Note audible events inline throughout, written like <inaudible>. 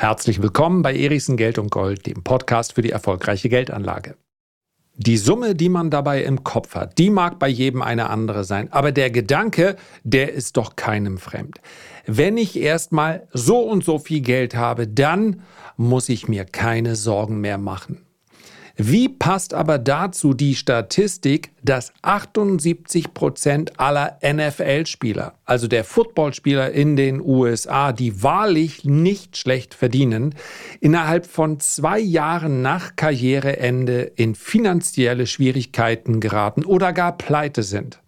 Herzlich willkommen bei Erichsen Geld und Gold, dem Podcast für die erfolgreiche Geldanlage. Die Summe, die man dabei im Kopf hat, die mag bei jedem eine andere sein, aber der Gedanke, der ist doch keinem fremd. Wenn ich erstmal so und so viel Geld habe, dann muss ich mir keine Sorgen mehr machen. Wie passt aber dazu die Statistik, dass 78 Prozent aller NFL-Spieler, also der Footballspieler in den USA, die wahrlich nicht schlecht verdienen, innerhalb von zwei Jahren nach Karriereende in finanzielle Schwierigkeiten geraten oder gar pleite sind?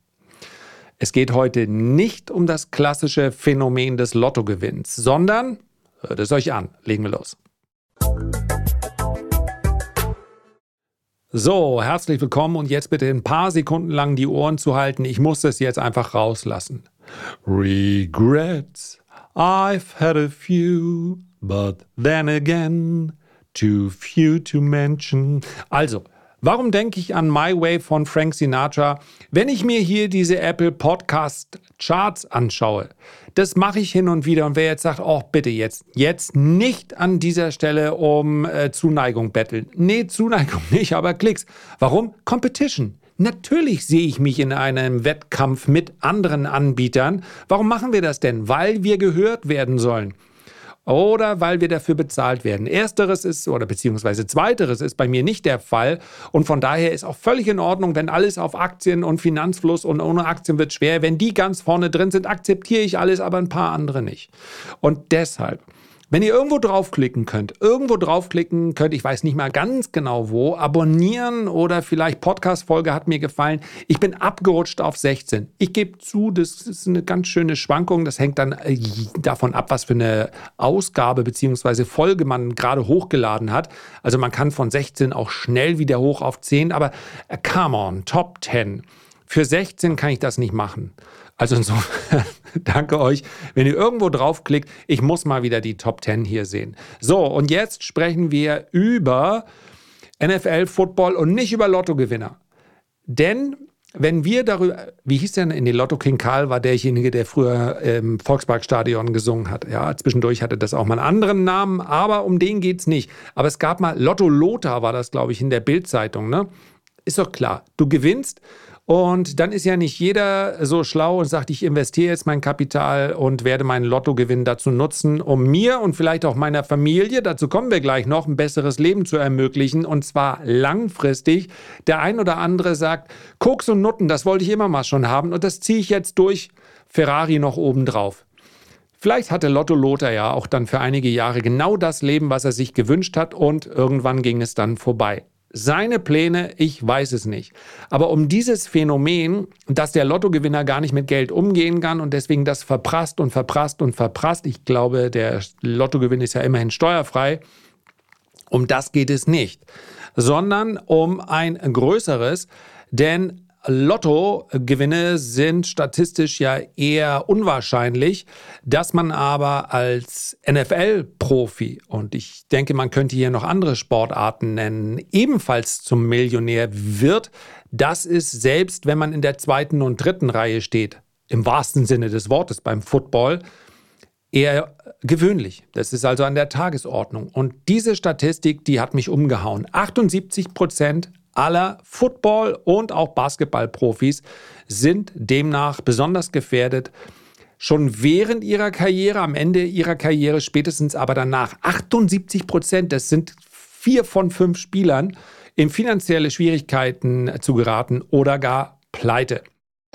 Es geht heute nicht um das klassische Phänomen des Lottogewinns, sondern, hört es euch an, legen wir los. So, herzlich willkommen und jetzt bitte ein paar Sekunden lang die Ohren zu halten. Ich muss das jetzt einfach rauslassen. Regrets, I've had a few, but then again, too few to mention. Also, Warum denke ich an My Way von Frank Sinatra, wenn ich mir hier diese Apple Podcast Charts anschaue? Das mache ich hin und wieder und wer jetzt sagt, oh bitte jetzt, jetzt nicht an dieser Stelle um äh, Zuneigung betteln. Nee, Zuneigung <laughs> nicht, aber Klicks. Warum? Competition. Natürlich sehe ich mich in einem Wettkampf mit anderen Anbietern. Warum machen wir das denn? Weil wir gehört werden sollen oder weil wir dafür bezahlt werden. Ersteres ist oder beziehungsweise zweiteres ist bei mir nicht der Fall und von daher ist auch völlig in Ordnung, wenn alles auf Aktien und Finanzfluss und ohne Aktien wird schwer. Wenn die ganz vorne drin sind, akzeptiere ich alles, aber ein paar andere nicht. Und deshalb wenn ihr irgendwo draufklicken könnt, irgendwo draufklicken könnt, ich weiß nicht mal ganz genau wo, abonnieren oder vielleicht Podcast-Folge hat mir gefallen. Ich bin abgerutscht auf 16. Ich gebe zu, das ist eine ganz schöne Schwankung. Das hängt dann äh, davon ab, was für eine Ausgabe bzw. Folge man gerade hochgeladen hat. Also man kann von 16 auch schnell wieder hoch auf 10, aber äh, come on, Top 10. Für 16 kann ich das nicht machen. Also insofern <laughs> danke euch, wenn ihr irgendwo draufklickt. Ich muss mal wieder die Top 10 hier sehen. So, und jetzt sprechen wir über NFL, Football und nicht über Lottogewinner. Denn wenn wir darüber, wie hieß denn in den Lotto King Karl war derjenige, der früher im Volksparkstadion gesungen hat. Ja, zwischendurch hatte das auch mal einen anderen Namen, aber um den geht es nicht. Aber es gab mal Lotto Lothar war das, glaube ich, in der Bildzeitung, ne? Ist doch klar. Du gewinnst und dann ist ja nicht jeder so schlau und sagt, ich investiere jetzt mein Kapital und werde meinen Lottogewinn dazu nutzen, um mir und vielleicht auch meiner Familie, dazu kommen wir gleich noch, ein besseres Leben zu ermöglichen und zwar langfristig. Der ein oder andere sagt, Koks und Nutten, das wollte ich immer mal schon haben und das ziehe ich jetzt durch. Ferrari noch obendrauf. Vielleicht hatte Lotto Lothar ja auch dann für einige Jahre genau das Leben, was er sich gewünscht hat und irgendwann ging es dann vorbei. Seine Pläne, ich weiß es nicht. Aber um dieses Phänomen, dass der Lottogewinner gar nicht mit Geld umgehen kann und deswegen das verprasst und verprasst und verprasst, ich glaube, der Lottogewinn ist ja immerhin steuerfrei, um das geht es nicht, sondern um ein größeres, denn Lottogewinne sind statistisch ja eher unwahrscheinlich, dass man aber als NFL-Profi, und ich denke, man könnte hier noch andere Sportarten nennen, ebenfalls zum Millionär wird, das ist selbst, wenn man in der zweiten und dritten Reihe steht, im wahrsten Sinne des Wortes beim Football, eher gewöhnlich. Das ist also an der Tagesordnung. Und diese Statistik, die hat mich umgehauen. 78 Prozent aller Football- und auch Basketballprofis sind demnach besonders gefährdet, schon während ihrer Karriere, am Ende ihrer Karriere, spätestens aber danach. 78 Prozent, das sind vier von fünf Spielern, in finanzielle Schwierigkeiten zu geraten oder gar pleite.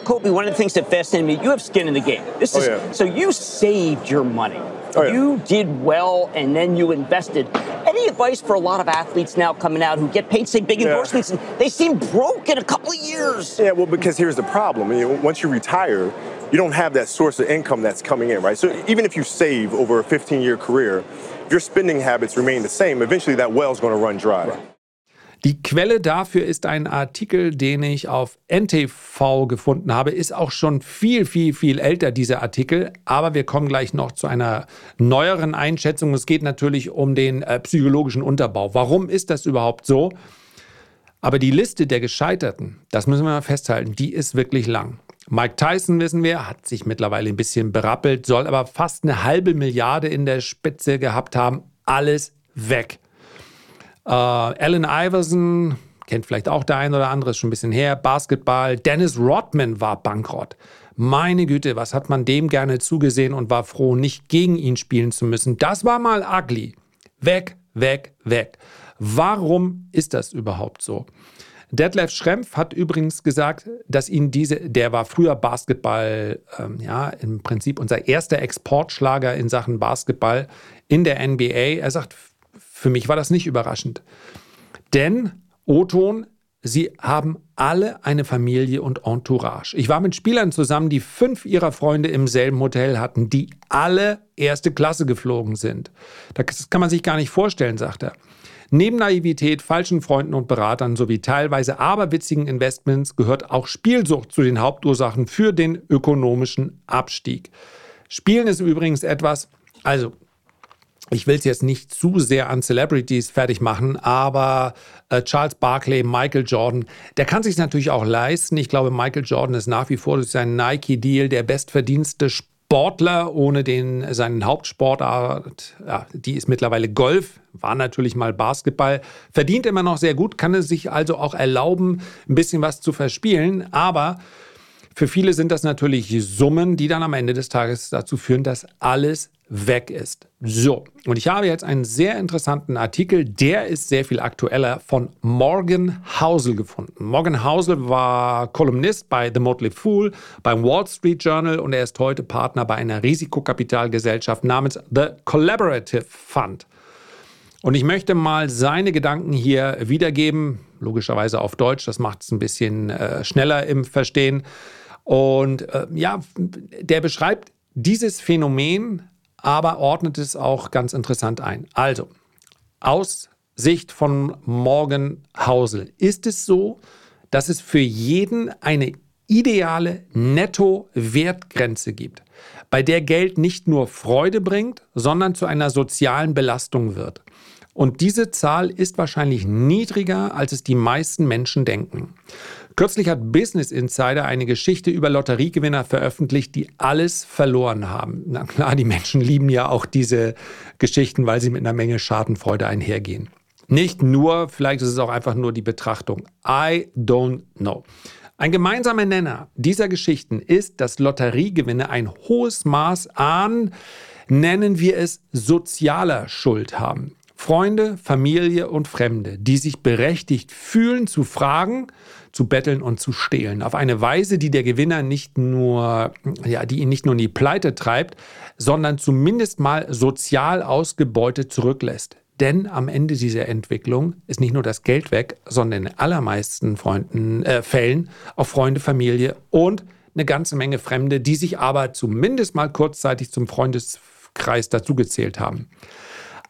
Kobe, one of the things that fascinated me, you have skin in the game. This oh, is, yeah. So you saved your money. Oh, yeah. You did well and then you invested. Any advice for a lot of athletes now coming out who get paid, say, big endorsements, and they seem broke in a couple of years? Yeah, well, because here's the problem. I mean, once you retire, you don't have that source of income that's coming in, right? So even if you save over a 15 year career, if your spending habits remain the same, eventually that well is going to run dry. Right. Die Quelle dafür ist ein Artikel, den ich auf NTV gefunden habe. Ist auch schon viel, viel, viel älter, dieser Artikel. Aber wir kommen gleich noch zu einer neueren Einschätzung. Es geht natürlich um den äh, psychologischen Unterbau. Warum ist das überhaupt so? Aber die Liste der Gescheiterten, das müssen wir mal festhalten, die ist wirklich lang. Mike Tyson, wissen wir, hat sich mittlerweile ein bisschen berappelt, soll aber fast eine halbe Milliarde in der Spitze gehabt haben alles weg. Äh, Allen Iverson, kennt vielleicht auch der ein oder andere, ist schon ein bisschen her, Basketball. Dennis Rodman war bankrott. Meine Güte, was hat man dem gerne zugesehen und war froh, nicht gegen ihn spielen zu müssen. Das war mal ugly. Weg, weg, weg. Warum ist das überhaupt so? Detlef Schrempf hat übrigens gesagt, dass ihn diese, der war früher Basketball, ähm, ja, im Prinzip unser erster Exportschlager in Sachen Basketball in der NBA. Er sagt, für mich war das nicht überraschend. Denn O-Ton, sie haben alle eine Familie und Entourage. Ich war mit Spielern zusammen, die fünf ihrer Freunde im selben Hotel hatten, die alle erste Klasse geflogen sind. Das kann man sich gar nicht vorstellen, sagt er. Neben Naivität, falschen Freunden und Beratern sowie teilweise aberwitzigen Investments gehört auch Spielsucht zu den Hauptursachen für den ökonomischen Abstieg. Spielen ist übrigens etwas, also ich will es jetzt nicht zu sehr an Celebrities fertig machen, aber äh, Charles Barkley, Michael Jordan, der kann sich natürlich auch leisten. Ich glaube, Michael Jordan ist nach wie vor durch seinen Nike-Deal der bestverdienste Sportler ohne den, seinen Hauptsportart, ja, die ist mittlerweile Golf, war natürlich mal Basketball, verdient immer noch sehr gut, kann es sich also auch erlauben, ein bisschen was zu verspielen, aber für viele sind das natürlich Summen, die dann am Ende des Tages dazu führen, dass alles weg ist. So, und ich habe jetzt einen sehr interessanten Artikel, der ist sehr viel aktueller, von Morgan Housel gefunden. Morgan Housel war Kolumnist bei The Motley Fool, beim Wall Street Journal und er ist heute Partner bei einer Risikokapitalgesellschaft namens The Collaborative Fund. Und ich möchte mal seine Gedanken hier wiedergeben, logischerweise auf Deutsch, das macht es ein bisschen äh, schneller im Verstehen. Und äh, ja, der beschreibt dieses Phänomen aber ordnet es auch ganz interessant ein. Also, aus Sicht von Morgan Hausel ist es so, dass es für jeden eine ideale Netto-Wertgrenze gibt, bei der Geld nicht nur Freude bringt, sondern zu einer sozialen Belastung wird. Und diese Zahl ist wahrscheinlich niedriger, als es die meisten Menschen denken. Kürzlich hat Business Insider eine Geschichte über Lotteriegewinner veröffentlicht, die alles verloren haben. Na klar, die Menschen lieben ja auch diese Geschichten, weil sie mit einer Menge Schadenfreude einhergehen. Nicht nur, vielleicht ist es auch einfach nur die Betrachtung. I don't know. Ein gemeinsamer Nenner dieser Geschichten ist, dass Lotteriegewinne ein hohes Maß an, nennen wir es, sozialer Schuld haben. Freunde, Familie und Fremde, die sich berechtigt fühlen zu fragen, zu betteln und zu stehlen. Auf eine Weise, die der Gewinner nicht nur, ja, die ihn nicht nur in die Pleite treibt, sondern zumindest mal sozial ausgebeutet zurücklässt. Denn am Ende dieser Entwicklung ist nicht nur das Geld weg, sondern in allermeisten Freunden, äh, Fällen auch Freunde, Familie und eine ganze Menge Fremde, die sich aber zumindest mal kurzzeitig zum Freundeskreis dazugezählt haben.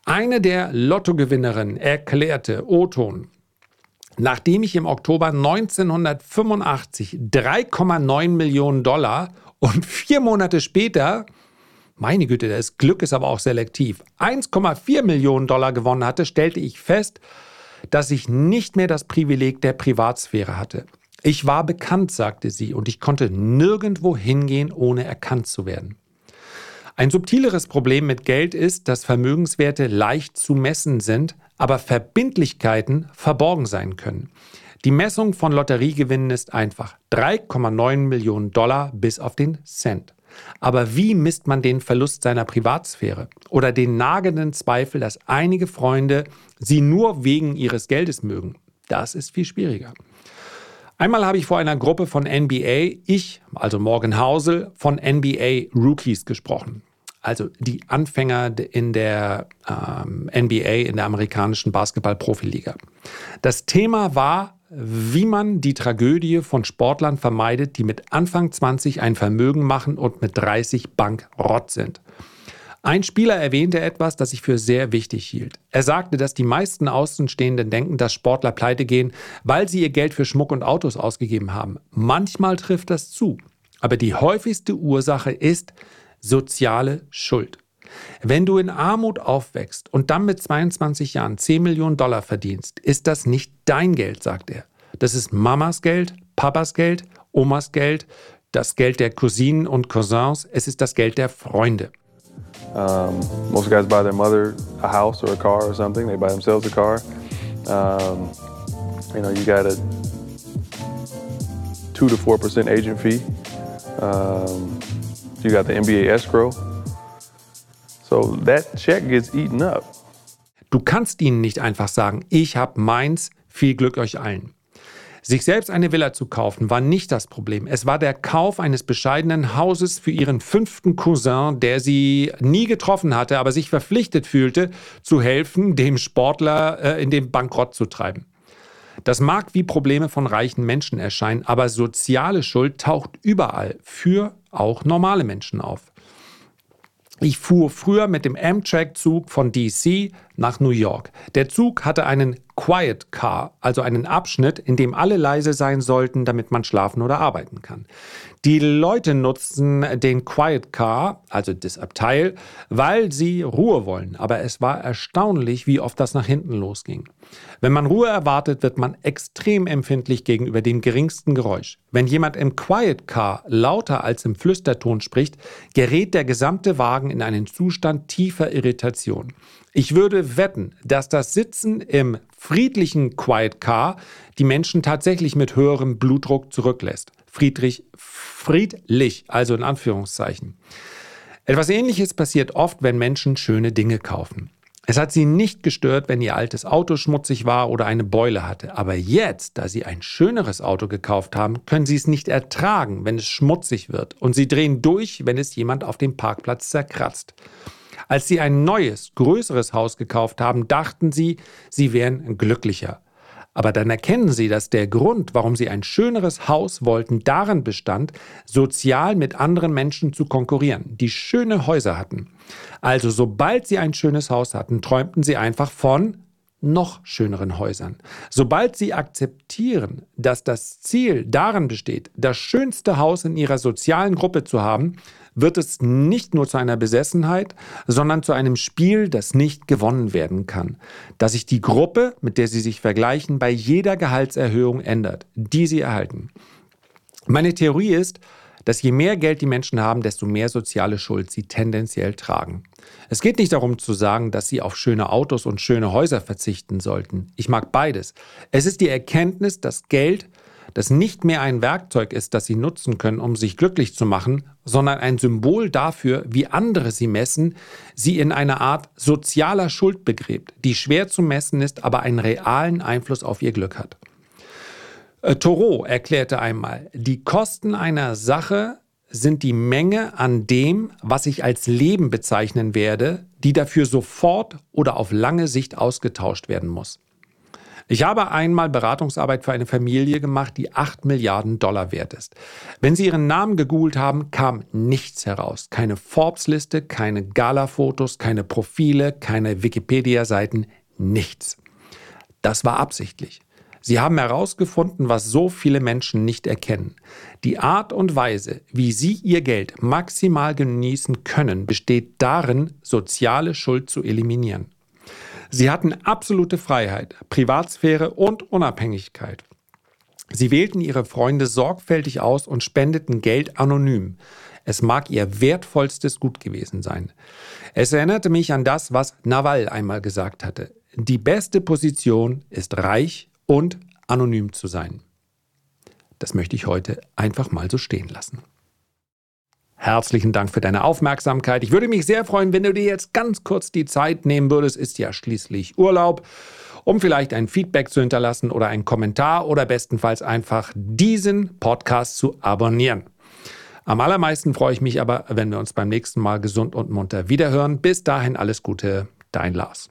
Eine der Lottogewinnerinnen erklärte, O-Ton, nachdem ich im Oktober 1985 3,9 Millionen Dollar und vier Monate später, meine Güte, das Glück ist aber auch selektiv, 1,4 Millionen Dollar gewonnen hatte, stellte ich fest, dass ich nicht mehr das Privileg der Privatsphäre hatte. Ich war bekannt, sagte sie, und ich konnte nirgendwo hingehen, ohne erkannt zu werden. Ein subtileres Problem mit Geld ist, dass Vermögenswerte leicht zu messen sind, aber Verbindlichkeiten verborgen sein können. Die Messung von Lotteriegewinnen ist einfach 3,9 Millionen Dollar bis auf den Cent. Aber wie misst man den Verlust seiner Privatsphäre oder den nagenden Zweifel, dass einige Freunde sie nur wegen ihres Geldes mögen? Das ist viel schwieriger. Einmal habe ich vor einer Gruppe von NBA, ich, also Morgan Housel, von NBA Rookies gesprochen also die Anfänger in der ähm, NBA, in der amerikanischen Basketball-Profiliga. Das Thema war, wie man die Tragödie von Sportlern vermeidet, die mit Anfang 20 ein Vermögen machen und mit 30 bankrott sind. Ein Spieler erwähnte etwas, das ich für sehr wichtig hielt. Er sagte, dass die meisten Außenstehenden denken, dass Sportler pleite gehen, weil sie ihr Geld für Schmuck und Autos ausgegeben haben. Manchmal trifft das zu. Aber die häufigste Ursache ist, soziale Schuld. Wenn du in Armut aufwächst und dann mit 22 Jahren 10 Millionen Dollar verdienst, ist das nicht dein Geld, sagt er. Das ist Mamas Geld, Papas Geld, Omas Geld, das Geld der Cousinen und Cousins, es ist das Geld der Freunde. Um, most guys buy their mother a house or a car or something. They buy themselves a car. Um, you know, you got a two to four percent agent fee. Um, you got the NBA escrow. So that check gets eaten up. Du kannst ihnen nicht einfach sagen, ich habe meins, viel Glück euch allen. Sich selbst eine Villa zu kaufen war nicht das Problem. Es war der Kauf eines bescheidenen Hauses für ihren fünften Cousin, der sie nie getroffen hatte, aber sich verpflichtet fühlte, zu helfen, dem Sportler äh, in den Bankrott zu treiben. Das mag wie Probleme von reichen Menschen erscheinen, aber soziale Schuld taucht überall für auch normale Menschen auf. Ich fuhr früher mit dem Amtrak-Zug von DC nach New York. Der Zug hatte einen Quiet Car, also einen Abschnitt, in dem alle leise sein sollten, damit man schlafen oder arbeiten kann. Die Leute nutzen den Quiet Car, also das Abteil, weil sie Ruhe wollen. Aber es war erstaunlich, wie oft das nach hinten losging. Wenn man Ruhe erwartet, wird man extrem empfindlich gegenüber dem geringsten Geräusch. Wenn jemand im Quiet Car lauter als im Flüsterton spricht, gerät der gesamte Wagen in einen Zustand tiefer Irritation. Ich würde wetten, dass das Sitzen im friedlichen Quiet Car die Menschen tatsächlich mit höherem Blutdruck zurücklässt. Friedrich, friedlich, also in Anführungszeichen. Etwas Ähnliches passiert oft, wenn Menschen schöne Dinge kaufen. Es hat sie nicht gestört, wenn ihr altes Auto schmutzig war oder eine Beule hatte. Aber jetzt, da sie ein schöneres Auto gekauft haben, können sie es nicht ertragen, wenn es schmutzig wird. Und sie drehen durch, wenn es jemand auf dem Parkplatz zerkratzt. Als sie ein neues, größeres Haus gekauft haben, dachten sie, sie wären glücklicher. Aber dann erkennen sie, dass der Grund, warum sie ein schöneres Haus wollten, darin bestand, sozial mit anderen Menschen zu konkurrieren, die schöne Häuser hatten. Also sobald sie ein schönes Haus hatten, träumten sie einfach von noch schöneren Häusern. Sobald sie akzeptieren, dass das Ziel darin besteht, das schönste Haus in ihrer sozialen Gruppe zu haben, wird es nicht nur zu einer Besessenheit, sondern zu einem Spiel, das nicht gewonnen werden kann, dass sich die Gruppe, mit der sie sich vergleichen, bei jeder Gehaltserhöhung ändert, die sie erhalten. Meine Theorie ist, dass je mehr Geld die Menschen haben, desto mehr soziale Schuld sie tendenziell tragen. Es geht nicht darum zu sagen, dass sie auf schöne Autos und schöne Häuser verzichten sollten. Ich mag beides. Es ist die Erkenntnis, dass Geld das nicht mehr ein Werkzeug ist, das sie nutzen können, um sich glücklich zu machen, sondern ein Symbol dafür, wie andere sie messen, sie in einer Art sozialer Schuld begräbt, die schwer zu messen ist, aber einen realen Einfluss auf ihr Glück hat. Äh, Thoreau erklärte einmal, die Kosten einer Sache sind die Menge an dem, was ich als Leben bezeichnen werde, die dafür sofort oder auf lange Sicht ausgetauscht werden muss. Ich habe einmal Beratungsarbeit für eine Familie gemacht, die 8 Milliarden Dollar wert ist. Wenn Sie Ihren Namen gegoogelt haben, kam nichts heraus. Keine Forbes-Liste, keine Gala-Fotos, keine Profile, keine Wikipedia-Seiten, nichts. Das war absichtlich. Sie haben herausgefunden, was so viele Menschen nicht erkennen. Die Art und Weise, wie Sie Ihr Geld maximal genießen können, besteht darin, soziale Schuld zu eliminieren. Sie hatten absolute Freiheit, Privatsphäre und Unabhängigkeit. Sie wählten ihre Freunde sorgfältig aus und spendeten Geld anonym. Es mag ihr wertvollstes Gut gewesen sein. Es erinnerte mich an das, was Nawal einmal gesagt hatte. Die beste Position ist reich und anonym zu sein. Das möchte ich heute einfach mal so stehen lassen. Herzlichen Dank für deine Aufmerksamkeit. Ich würde mich sehr freuen, wenn du dir jetzt ganz kurz die Zeit nehmen würdest. Ist ja schließlich Urlaub, um vielleicht ein Feedback zu hinterlassen oder einen Kommentar oder bestenfalls einfach diesen Podcast zu abonnieren. Am allermeisten freue ich mich aber, wenn wir uns beim nächsten Mal gesund und munter wiederhören. Bis dahin alles Gute, dein Lars.